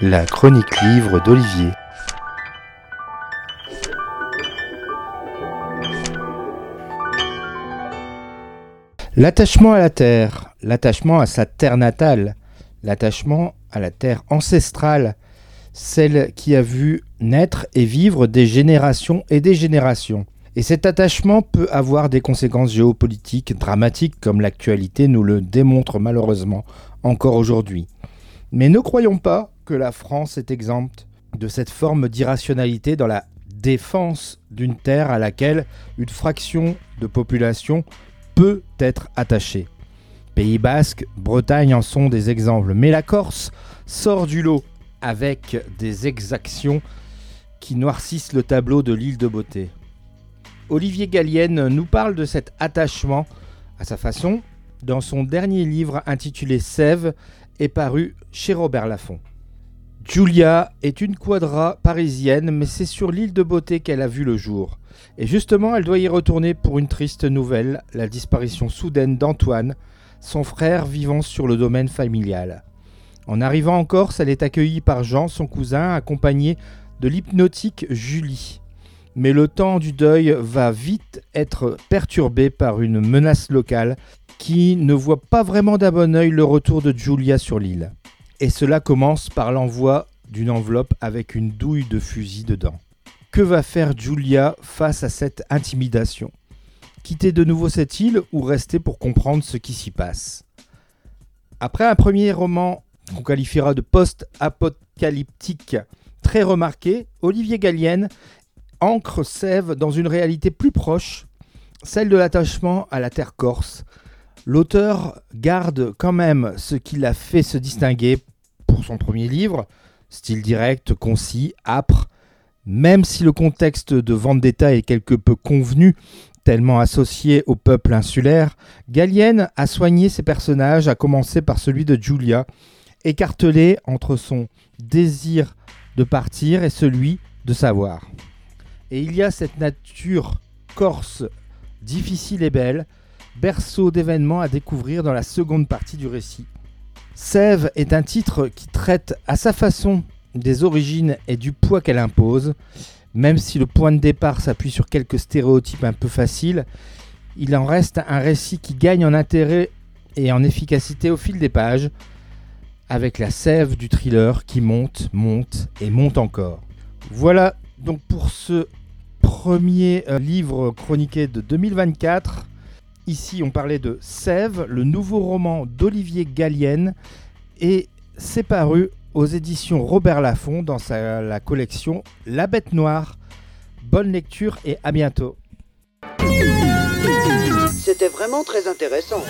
La chronique livre d'Olivier. L'attachement à la terre, l'attachement à sa terre natale, l'attachement à la terre ancestrale, celle qui a vu naître et vivre des générations et des générations. Et cet attachement peut avoir des conséquences géopolitiques dramatiques comme l'actualité nous le démontre malheureusement encore aujourd'hui. Mais ne croyons pas que la France est exempte de cette forme d'irrationalité dans la défense d'une terre à laquelle une fraction de population peut être attachée. Pays basque, Bretagne en sont des exemples, mais la Corse sort du lot avec des exactions qui noircissent le tableau de l'île de beauté. Olivier Gallienne nous parle de cet attachement à sa façon dans son dernier livre intitulé Sève et paru chez Robert Laffont. Julia est une quadra parisienne, mais c'est sur l'île de beauté qu'elle a vu le jour. Et justement, elle doit y retourner pour une triste nouvelle, la disparition soudaine d'Antoine, son frère vivant sur le domaine familial. En arrivant en Corse, elle est accueillie par Jean, son cousin, accompagné de l'hypnotique Julie. Mais le temps du deuil va vite être perturbé par une menace locale qui ne voit pas vraiment d'un bon oeil le retour de Julia sur l'île. Et cela commence par l'envoi d'une enveloppe avec une douille de fusil dedans. Que va faire Julia face à cette intimidation? Quitter de nouveau cette île ou rester pour comprendre ce qui s'y passe? Après un premier roman qu'on qualifiera de post-apocalyptique très remarqué, Olivier Gallienne ancre Sève dans une réalité plus proche, celle de l'attachement à la terre corse. L'auteur garde quand même ce qui l'a fait se distinguer pour son premier livre, style direct, concis, âpre, même si le contexte de Vendetta est quelque peu convenu, tellement associé au peuple insulaire, Gallienne a soigné ses personnages, à commencer par celui de Julia, écartelé entre son désir de partir et celui de savoir. Et il y a cette nature corse difficile et belle, berceau d'événements à découvrir dans la seconde partie du récit. Sève est un titre qui traite à sa façon des origines et du poids qu'elle impose. Même si le point de départ s'appuie sur quelques stéréotypes un peu faciles, il en reste un récit qui gagne en intérêt et en efficacité au fil des pages, avec la sève du thriller qui monte, monte et monte encore. Voilà donc pour ce premier euh, livre chroniqué de 2024. Ici, on parlait de Sève, le nouveau roman d'Olivier Gallienne, et c'est paru aux éditions Robert Laffont dans sa, la collection La Bête Noire. Bonne lecture et à bientôt. C'était vraiment très intéressant.